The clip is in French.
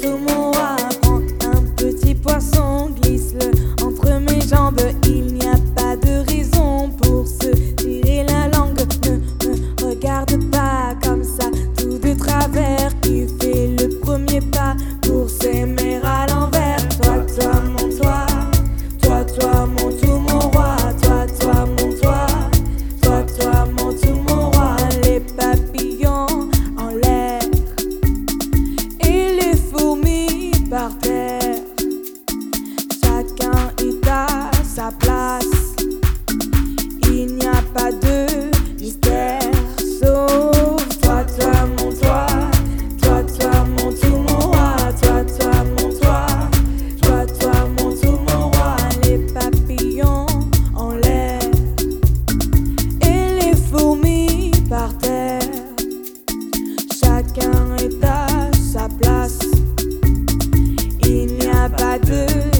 tomorrow Chacun est à sa place. Il n'y a pas de mystère sauf toi, toi, mon toi. Toi, toi, mon tout, mon roi. Toi, toi, mon toi. Toi, toi, mon tout, mon roi. Les papillons en l'air et les fourmis par terre. Chacun est à artık